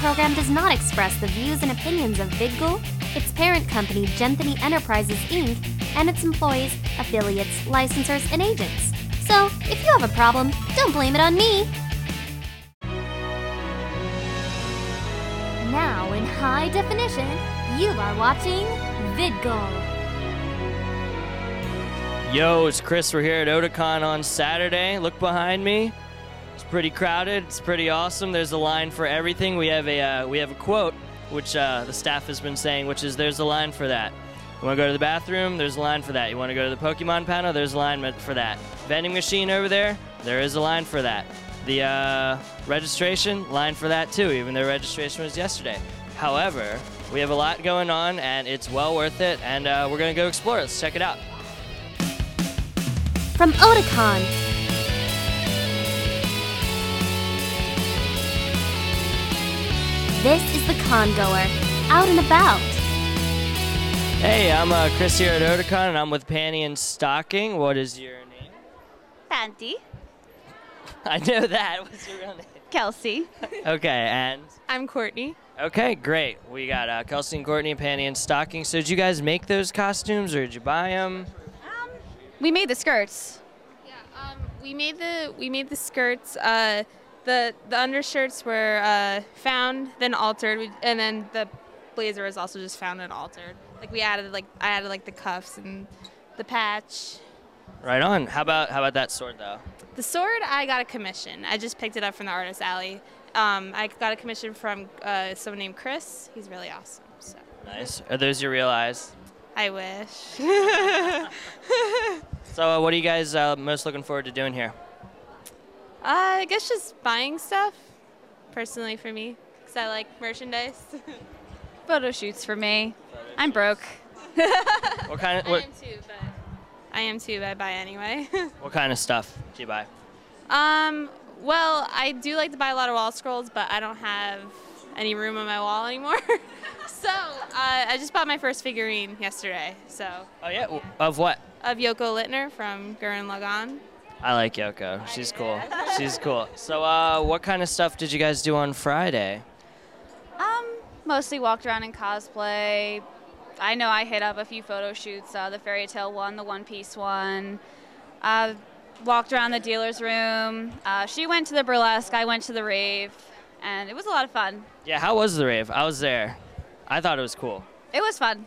program does not express the views and opinions of VidGul, its parent company Genthany Enterprises Inc., and its employees, affiliates, licensors, and agents. So, if you have a problem, don't blame it on me. Now, in high definition, you are watching VidGul. Yo, it's Chris. We're here at Otakon on Saturday. Look behind me. Pretty crowded. It's pretty awesome. There's a line for everything. We have a uh, we have a quote which uh, the staff has been saying, which is "There's a line for that." You want to go to the bathroom? There's a line for that. You want to go to the Pokemon panel? There's a line for that. Vending machine over there? There is a line for that. The uh, registration line for that too, even though registration was yesterday. However, we have a lot going on, and it's well worth it. And uh, we're gonna go explore. Let's check it out. From Otakon, this is the congoer, out and about. Hey, I'm uh, Chris here at Otakon, and I'm with Panty and Stocking. What is your name? Panty. I know that. What's your real name? Kelsey. Okay, and I'm Courtney. okay, great. We got uh, Kelsey and Courtney, Panty and Stocking. So, did you guys make those costumes, or did you buy them? We made the skirts. Yeah, um, we made the we made the skirts. Uh, the the undershirts were uh, found, then altered, we, and then the blazer was also just found and altered. Like we added like I added like the cuffs and the patch. Right on. How about how about that sword though? The sword I got a commission. I just picked it up from the artist alley. Um, I got a commission from uh, someone named Chris. He's really awesome. So Nice. Are those your real eyes? I wish. So, uh, what are you guys uh, most looking forward to doing here? Uh, I guess just buying stuff, personally for me, because I like merchandise. Photo shoots for me. I'm broke. What kind of I am too, but I am too. But I buy anyway. what kind of stuff do you buy? um, well, I do like to buy a lot of wall scrolls, but I don't have any room on my wall anymore. so uh, I just bought my first figurine yesterday. So Oh yeah. w- Of what? of Yoko Littner from Gurren Lagann. I like Yoko. She's cool. She's cool. So, uh, what kind of stuff did you guys do on Friday? Um, mostly walked around in cosplay. I know I hit up a few photo shoots. Uh, the fairy tale one, the One Piece one. Uh, walked around the dealer's room. Uh, she went to the burlesque. I went to the rave, and it was a lot of fun. Yeah. How was the rave? I was there. I thought it was cool. It was fun.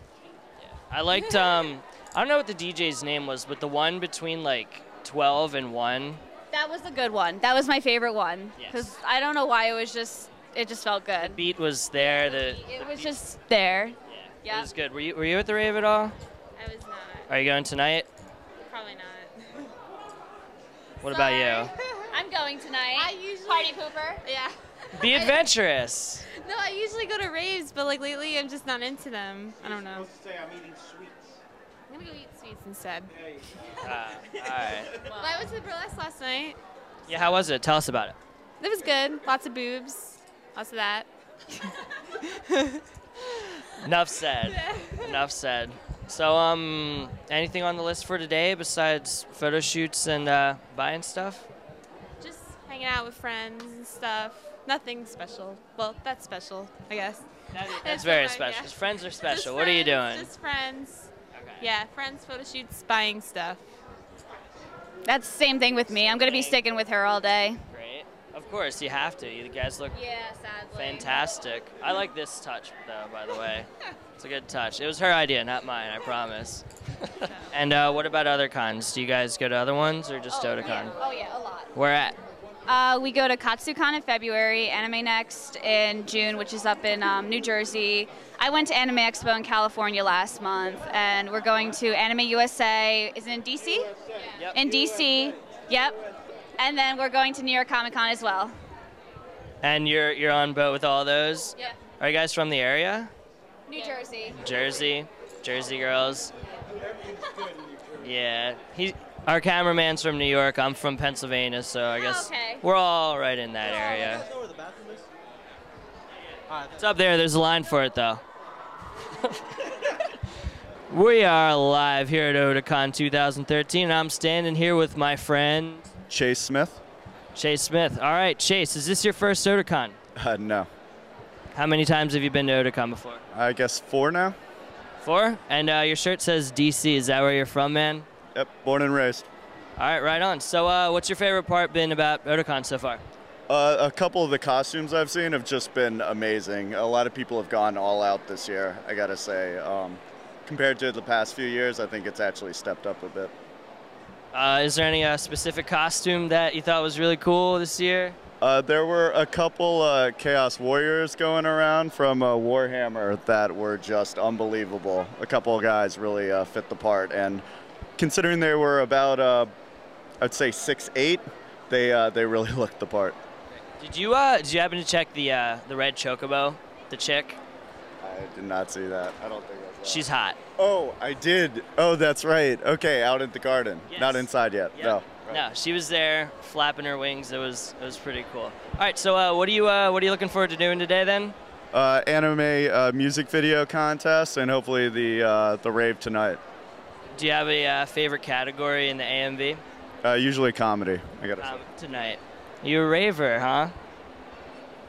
I liked. Um, I don't know what the DJ's name was, but the one between like 12 and 1. That was the good one. That was my favorite one Yes. because I don't know why it was just it just felt good. Beat was there. The It was just there. yeah, Yeah. it was good. Were you Were you at the rave at all? I was not. Are you going tonight? Probably not. What about you? I'm going tonight. I usually Party pooper. Yeah. Be adventurous. No, I usually go to raves, but like lately I'm just not into them. I don't know. I'm eating sweets. Gonna go eat sweets instead. Uh, all right. Well, I went to the burlesque last night. Yeah. How was it? Tell us about it. It was good. Lots of boobs. Lots of that. Enough said. Enough said. So, um, anything on the list for today besides photo shoots and uh, buying stuff? Just hanging out with friends and stuff. Nothing special. Well, that's special, I guess. That's very special. yeah. Friends are special. Just what are you doing? Just friends. Okay. Yeah, friends, photo shoots, buying stuff. That's the same thing with me. I'm gonna be sticking with her all day. Great. Of course, you have to. You guys look Yeah, sadly. fantastic. I like this touch, though, by the way. It's a good touch. It was her idea, not mine, I promise. and uh, what about other cons? Do you guys go to other ones or just Otakon? Yeah. Oh yeah, a lot. Where at? Uh, we go to KatsuCon in February, Anime Next in June, which is up in um, New Jersey. I went to Anime Expo in California last month, and we're going to Anime USA. Is it in DC? Yep. In DC. Yep. And then we're going to New York Comic Con as well. And you're you're on boat with all those? Yeah. Are you guys from the area? New Jersey. Jersey, Jersey girls. Yeah, he. Our cameraman's from New York. I'm from Pennsylvania, so I guess okay. we're all right in that area. know where the bathroom is? It's up there. There's a line for it, though. we are live here at Otakon 2013. I'm standing here with my friend Chase Smith? Chase Smith. All right, Chase, is this your first Otakon? Uh, no. How many times have you been to Otakon before? I guess four now. Four. And uh, your shirt says DC. Is that where you're from, man? Yep, born and raised. All right, right on. So, uh, what's your favorite part been about Otakon so far? Uh, a couple of the costumes I've seen have just been amazing. A lot of people have gone all out this year, I gotta say. Um, compared to the past few years, I think it's actually stepped up a bit. Uh, is there any uh, specific costume that you thought was really cool this year? Uh, there were a couple uh, Chaos Warriors going around from uh, Warhammer that were just unbelievable. A couple of guys really uh, fit the part, and considering they were about, uh, I'd say six eight, they uh, they really looked the part. Did you uh, did you happen to check the uh, the red chocobo, the chick? I did not see that. I don't think saw. She's hot. Oh, I did. Oh, that's right. Okay, out in the garden, not inside yet. Yep. No. Right. No, she was there flapping her wings. It was it was pretty cool. All right, so uh, what are you uh, what are you looking forward to doing today then? Uh, anime uh, music video contest and hopefully the uh, the rave tonight. Do you have a uh, favorite category in the AMV Uh, usually comedy. I gotta um, say. tonight? You a raver, huh?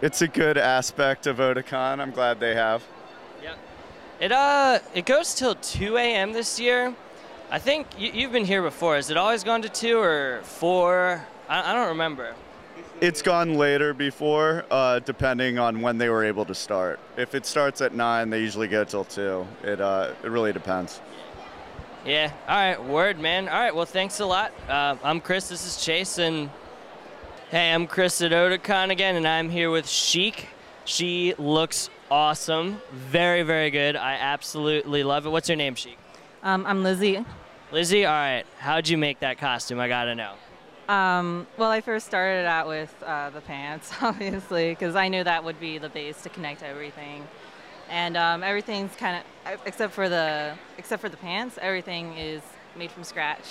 It's a good aspect of Otakon. I'm glad they have. Yep. It uh it goes till 2 a.m. this year. I think you, you've been here before. Has it always gone to two or four? I, I don't remember. It's gone later before, uh, depending on when they were able to start. If it starts at nine, they usually go till two. It uh, it really depends. Yeah. All right. Word, man. All right. Well, thanks a lot. Uh, I'm Chris. This is Chase, and hey, I'm Chris at Otakon again, and I'm here with Sheik. She looks awesome. Very, very good. I absolutely love it. What's your name, Sheik? Um, I'm Lizzie. Lizzie. All right. How'd you make that costume? I gotta know. Um, well, I first started out with uh, the pants, obviously, because I knew that would be the base to connect everything. And um, everything's kind of, except for the except for the pants, everything is made from scratch.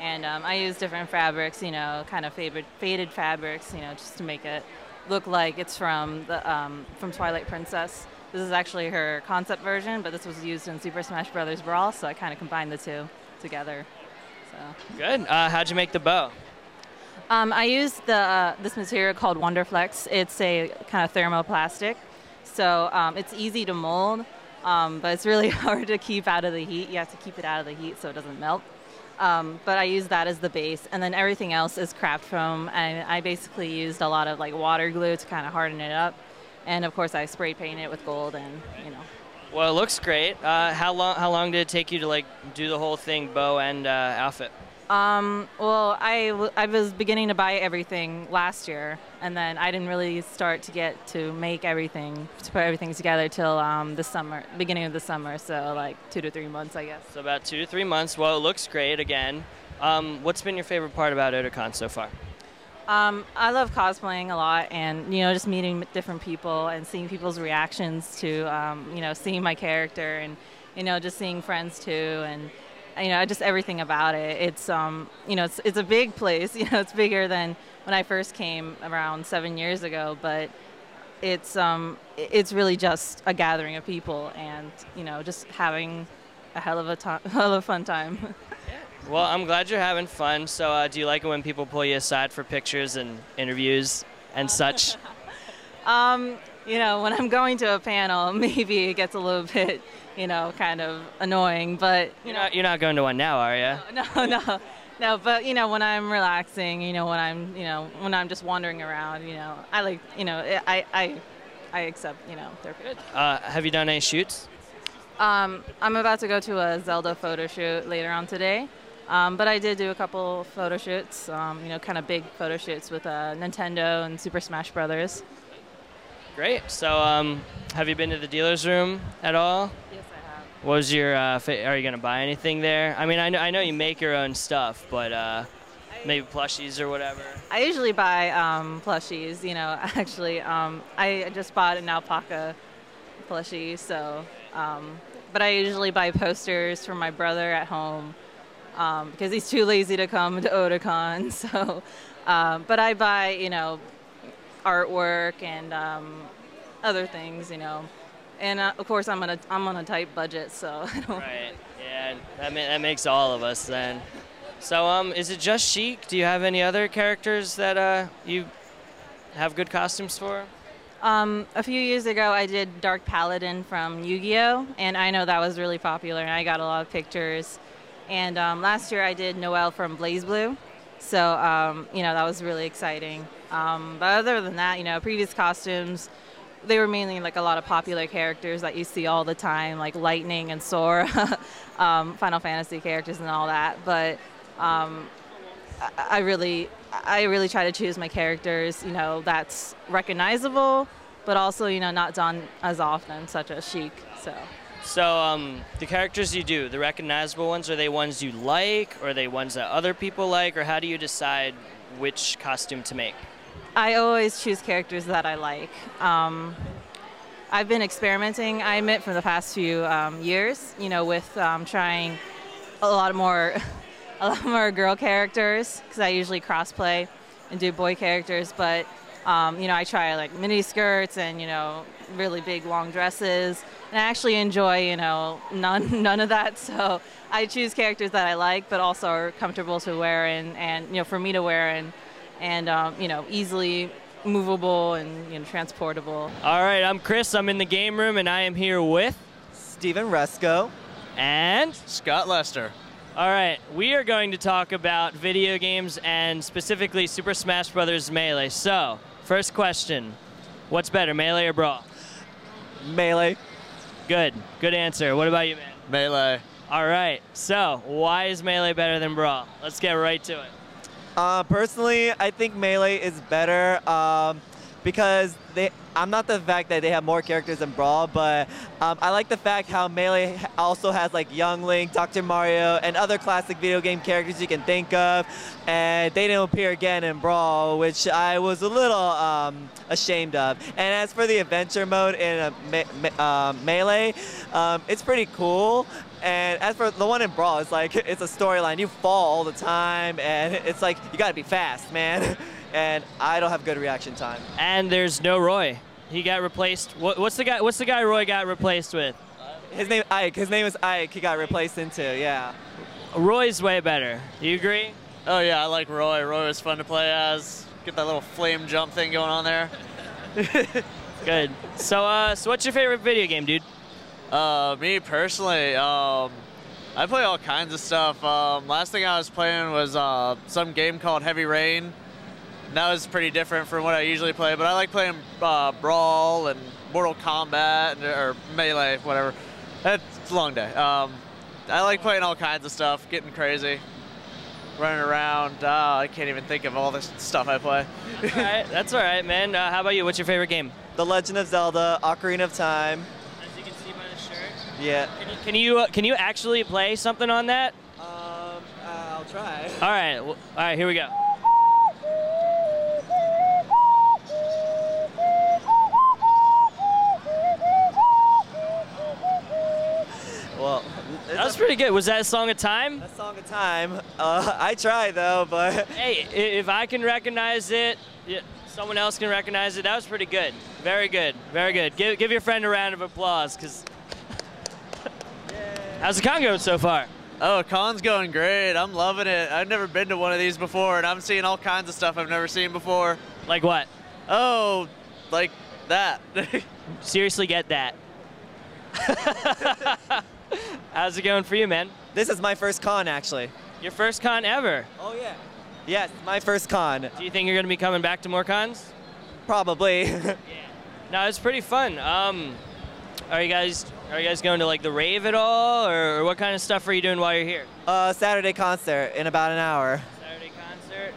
And um, I use different fabrics, you know, kind of faded, faded fabrics, you know, just to make it look like it's from the um, from Twilight Princess. This is actually her concept version, but this was used in Super Smash Bros. Brawl, so I kind of combined the two together. So. Good. Uh, how'd you make the bow? Um, I used the uh, this material called Wonderflex. It's a kind of thermoplastic, so um, it's easy to mold, um, but it's really hard to keep out of the heat. You have to keep it out of the heat so it doesn't melt. Um, but I use that as the base, and then everything else is craft foam. And I basically used a lot of like water glue to kind of harden it up, and of course I spray painted it with gold, and you know. Well, it looks great. Uh, how long? How long did it take you to like do the whole thing, bow and uh, outfit? Um, well, I was beginning to buy everything last year, and then I didn't really start to get to make everything, to put everything together till um, the summer, beginning of the summer. So like two to three months, I guess. So about two to three months. Well, it looks great again. Um, what's been your favorite part about Otakon so far? Um, I love cosplaying a lot, and you know, just meeting different people and seeing people's reactions to, um, you know, seeing my character, and you know, just seeing friends too, and you know, just everything about it. It's, um, you know, it's it's a big place. You know, it's bigger than when I first came around seven years ago, but it's um, it's really just a gathering of people, and you know, just having a hell of a time, hell of a fun time. Well, I'm glad you're having fun. So, uh, do you like it when people pull you aside for pictures and interviews and such? Um, you know, when I'm going to a panel, maybe it gets a little bit, you know, kind of annoying, but you You're know, not, you're not going to one now, are you? no, no, no, but you know, when I'm relaxing, you know, when I'm, you know, when I'm just wandering around, you know, I like, you know, I, I, I accept, you know, their good. Uh, have you done any shoots? Um, I'm about to go to a Zelda photo shoot later on today. Um, but I did do a couple photo shoots, um, you know, kind of big photo shoots with uh, Nintendo and Super Smash Brothers. Great. So, um, have you been to the dealer's room at all? Yes, I have. What was your? Uh, fa- are you gonna buy anything there? I mean, I know, I know you make your own stuff, but uh, maybe plushies or whatever. I usually buy um, plushies. You know, actually, um, I just bought an alpaca plushie. So, um, but I usually buy posters for my brother at home um, because he's too lazy to come to Otakon. So, um, but I buy you know artwork and um, other things. You know, and uh, of course I'm on a I'm on a tight budget, so Right. Yeah, that ma- that makes all of us then. So, um, is it just Sheik? Do you have any other characters that uh you have good costumes for? Um, a few years ago, I did Dark Paladin from Yu-Gi-Oh, and I know that was really popular, and I got a lot of pictures. And um, last year, I did Noelle from BlazBlue, so um, you know that was really exciting. Um, but other than that, you know, previous costumes, they were mainly like a lot of popular characters that you see all the time, like Lightning and Sora, um, Final Fantasy characters and all that. But um, I, really, I really try to choose my characters, you know, that's recognizable, but also you know not done as often, such as Sheik. So. So, um, the characters you do, the recognizable ones, are they ones you like, or are they ones that other people like, or how do you decide which costume to make? I always choose characters that I like. Um, I've been experimenting, I admit, for the past few um, years, you know, with um, trying a lot more, a lot more girl characters, because I usually crossplay and do boy characters, but um, you know, I try like mini skirts and you know, really big long dresses, and I actually enjoy you know none none of that. So I choose characters that I like, but also are comfortable to wear and and you know for me to wear and and um, you know easily movable and you know transportable. All right, I'm Chris. I'm in the game room, and I am here with Steven Resco. and Scott Lester. All right, we are going to talk about video games and specifically Super Smash Bros. Melee. So, first question: What's better, Melee or Brawl? Melee. Good, good answer. What about you, man? Melee. All right. So, why is Melee better than Brawl? Let's get right to it. Uh, personally, I think Melee is better um, because they. I'm not the fact that they have more characters than Brawl, but um, I like the fact how Melee also has like Young Link, Dr. Mario, and other classic video game characters you can think of, and they didn't appear again in Brawl, which I was a little um, ashamed of. And as for the adventure mode in uh, me- me- uh, Melee, um, it's pretty cool. And as for the one in Brawl, it's like it's a storyline. You fall all the time, and it's like you gotta be fast, man. And I don't have good reaction time. And there's no Roy. He got replaced. What, what's the guy? What's the guy Roy got replaced with? His name Ike. His name is Ike. He got replaced into yeah. Roy's way better. Do you agree? Oh yeah, I like Roy. Roy was fun to play as. Get that little flame jump thing going on there. Good. So, uh, so what's your favorite video game, dude? Uh, me personally, um, I play all kinds of stuff. Um, last thing I was playing was uh, some game called Heavy Rain. And that was pretty different from what I usually play, but I like playing uh, Brawl and Mortal Kombat and, or Melee, whatever. It's a long day. Um, I like playing all kinds of stuff, getting crazy, running around. Uh, I can't even think of all the stuff I play. all right, that's all right, man. Uh, how about you? What's your favorite game? The Legend of Zelda, Ocarina of Time. As you can see by the shirt. Yeah. Can you can you, uh, can you actually play something on that? Um, uh, I'll try. All right. Well, all right. Here we go. Well, That was pretty good. Was that a song of time? a song of time. Uh, I try though, but Hey, if I can recognize it, yeah, someone else can recognize it. That was pretty good. Very good. Very good. Give, give your friend a round of applause, because. How's the con going so far? Oh, con's going great. I'm loving it. I've never been to one of these before, and I'm seeing all kinds of stuff I've never seen before. Like what? Oh, like that. Seriously, get that. How's it going for you, man? this is my first con actually. Your first con ever. Oh yeah. Yes, my first con. Do you think you're going to be coming back to more cons? Probably. Yeah. No, it's pretty fun. Um, are you guys are you guys going to like the rave at all, or, or what kind of stuff are you doing while you're here? uh, Saturday concert in about an hour. Saturday concert.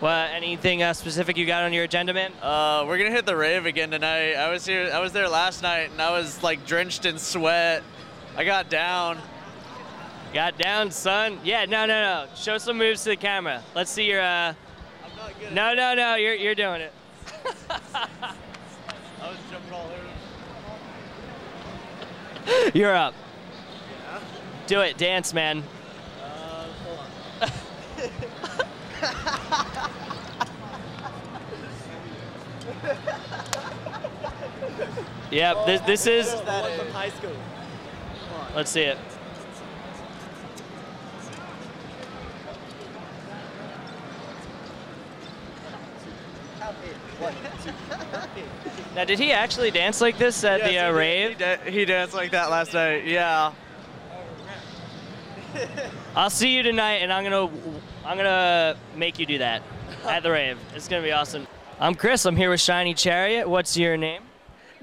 What? Anything uh, specific you got on your agenda, man? uh, we're gonna hit the rave again tonight. I was here. I was there last night, and I was like drenched in sweat. I got down. Got down, son. Yeah, no, no, no. Show some moves to the camera. Let's see your. Uh... I'm not good. No, no, no. You're you're doing it. I was jumping all over. You're up. Do it. Dance, man. Uh, hold on. Yep. This this is. That is from high school. Let's see it. Now, did he actually dance like this at the uh, he rave? did. He, he danced like that last night. Yeah. I'll see you tonight, and I'm gonna I'm gonna make you do that at the rave. It's gonna be awesome. I'm Chris. I'm here with Shiny Chariot. What's your name?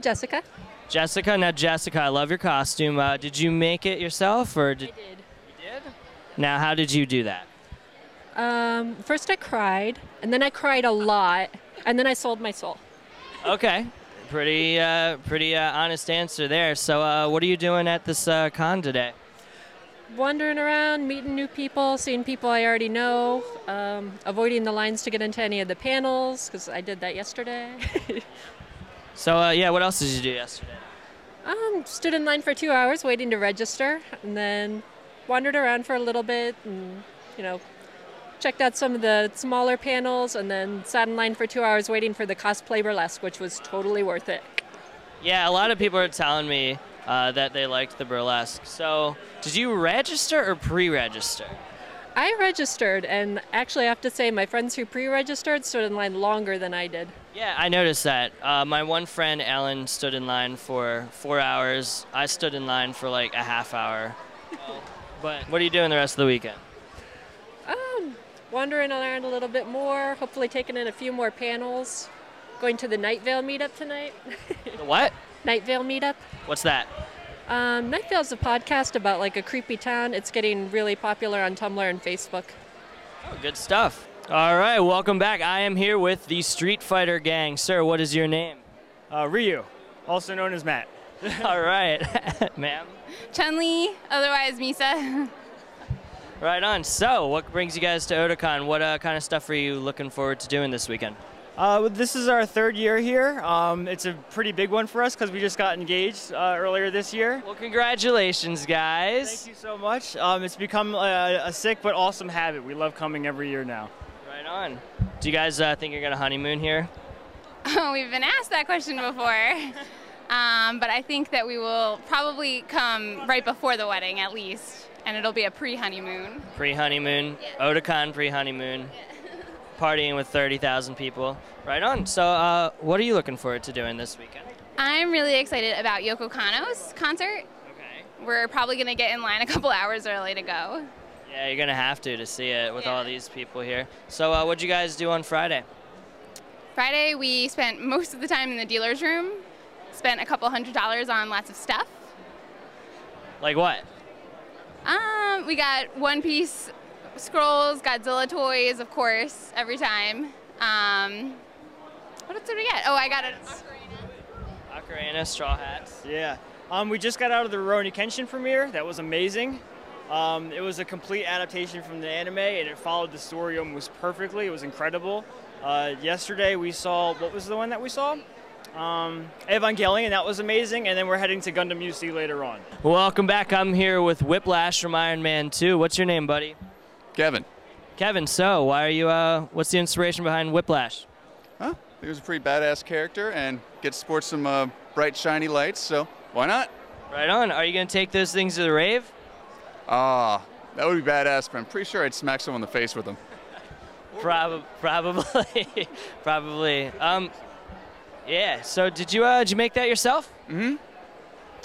Jessica. Jessica. Now, Jessica, I love your costume. Uh, did you make it yourself, or did? I did. You did. Now, how did you do that? Um, first I cried, and then I cried a lot, and then I sold my soul. Okay. Pretty, uh, pretty uh, honest answer there. So, uh, what are you doing at this uh, con today? Wandering around, meeting new people, seeing people I already know, um, avoiding the lines to get into any of the panels, because I did that yesterday. So, uh, yeah, what else did you do yesterday? um, stood in line for two hours waiting to register, and then wandered around for a little bit, and, you know, checked out some of the smaller panels, and then sat in line for two hours waiting for the cosplay burlesque, which was totally worth it. Yeah, a lot of people are telling me uh, that they liked the burlesque. So, did you register or pre-register? I registered, and actually, I have to say, my friends who pre registered stood in line longer than I did. Yeah, I noticed that. Uh, my one friend Alan, stood in line for four hours. I stood in line for like a half hour. But what are you doing the rest of the weekend? Um, wandering around a little bit more, hopefully taking in a few more panels. Going to the Night Vale meetup tonight. The what? Night Vale meetup. What's that? Um, Night Vale's a podcast about like a creepy town. It's getting really popular on Tumblr and Facebook. Oh, good stuff. All right, welcome back. I am here with the Street Fighter gang. Sir, what is your name? Uh, Ryu, also known as Matt. All right, ma'am. Chun Li, otherwise Misa. Right on. So, what brings you guys to Otakon? What uh, kind of stuff are you looking forward to doing this weekend? Uh, this is our third year here. Um, it's a pretty big one for us because we just got engaged uh, earlier this year. Well, congratulations, guys. Thank you so much. Um, it's become a, a sick but awesome habit. We love coming every year now. Right on. Do you guys uh, think you're gonna honeymoon here? Oh, we've been asked that question before. Um, but I think that we will probably come right before the wedding at least, and it'll be a pre-honeymoon. Pre-honeymoon, Otakon pre-honeymoon, partying with 30,000 people. Right on. So, uh, what are you looking forward to doing this weekend? I'm really excited about Yoko Kanno's concert. Okay. We're probably gonna get in line a couple hours early to go. Yeah, you're gonna have to to see it with all these people here. So, uh, what'd you guys do on Friday? Friday, we spent most of the time in the dealer's room. Spent a couple hundred dollars on lots of stuff. Like what? Um, we got One Piece scrolls, Godzilla toys, of course, every time. Um, what else did we get? Oh, I got a Ocarina, straw hats. Yeah. Um, we just got out of the Rurouni Kenshin premiere. That was amazing. Um, it was a complete adaptation from the anime, and it followed the story almost perfectly. It was incredible. Uh, yesterday we saw what was the one that we saw? Um, Evangelion. That was amazing. And then we're heading to Gundam UC later on. Welcome back. I'm here with Whiplash from Iron Man 2. What's your name, buddy? Kevin. Kevin. So, why are you? Uh, what's the inspiration behind Whiplash? Huh? He was a pretty badass character and gets to sport some uh, bright, shiny lights, so why not? Right on. Are you gonna take those things to the rave? Ah, that would be badass, but I'm pretty sure I'd smack someone in the face with them. Prob- probably, probably. Um, yeah. So, did you uh, did you make that yourself? Mm-hmm.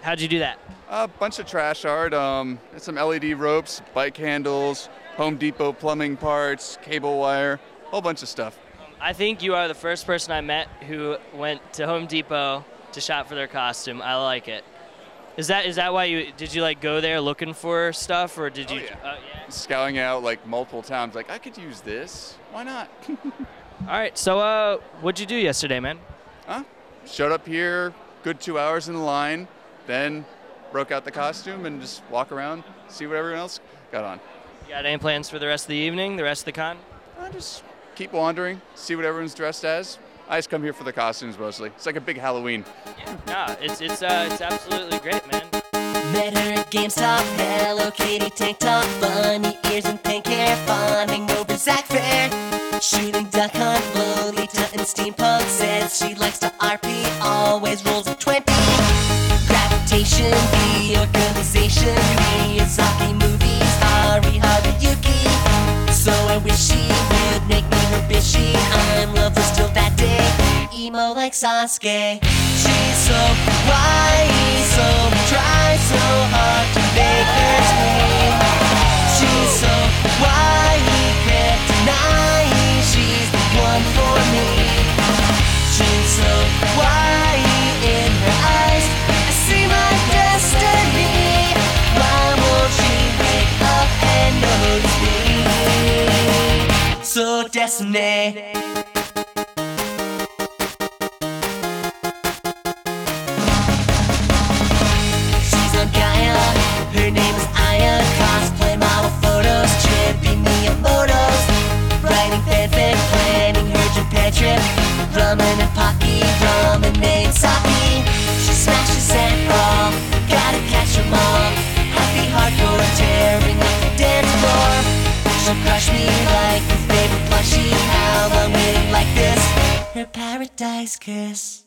How'd you do that? A bunch of trash art, um, some LED ropes, bike handles, Home Depot plumbing parts, cable wire, a whole bunch of stuff. I think you are the first person I met who went to Home Depot to shop for their costume. I like it. Is that is that why you did you like go there looking for stuff or did you? uh, yeah. Scouting out like multiple times, like I could use this. Why not? All right. So, uh, what'd you do yesterday, man? Huh? Showed up here, good two hours in the line, then broke out the costume and just walk around, see what everyone else got on. You got any plans for the rest of the evening, the rest of the con? I just keep wandering, see what everyone's dressed as. I just come here for the costumes mostly. It's like a big Halloween. No, it's it's uh, it's absolutely great, man. Met her at GameStop, Hello Kitty tank top, funny ears and pink hair, fawning over Zack Fair. Shooting duck hunt, Lolita and steampunk says she likes to RP, like Sasuke. She's so kawaii, so try so hard to make her scream. She's so kawaii, can't deny she's the one for me. She's so kawaii in her eyes. I see my destiny. Why won't she wake up and notice me? So destiny. Paradise kiss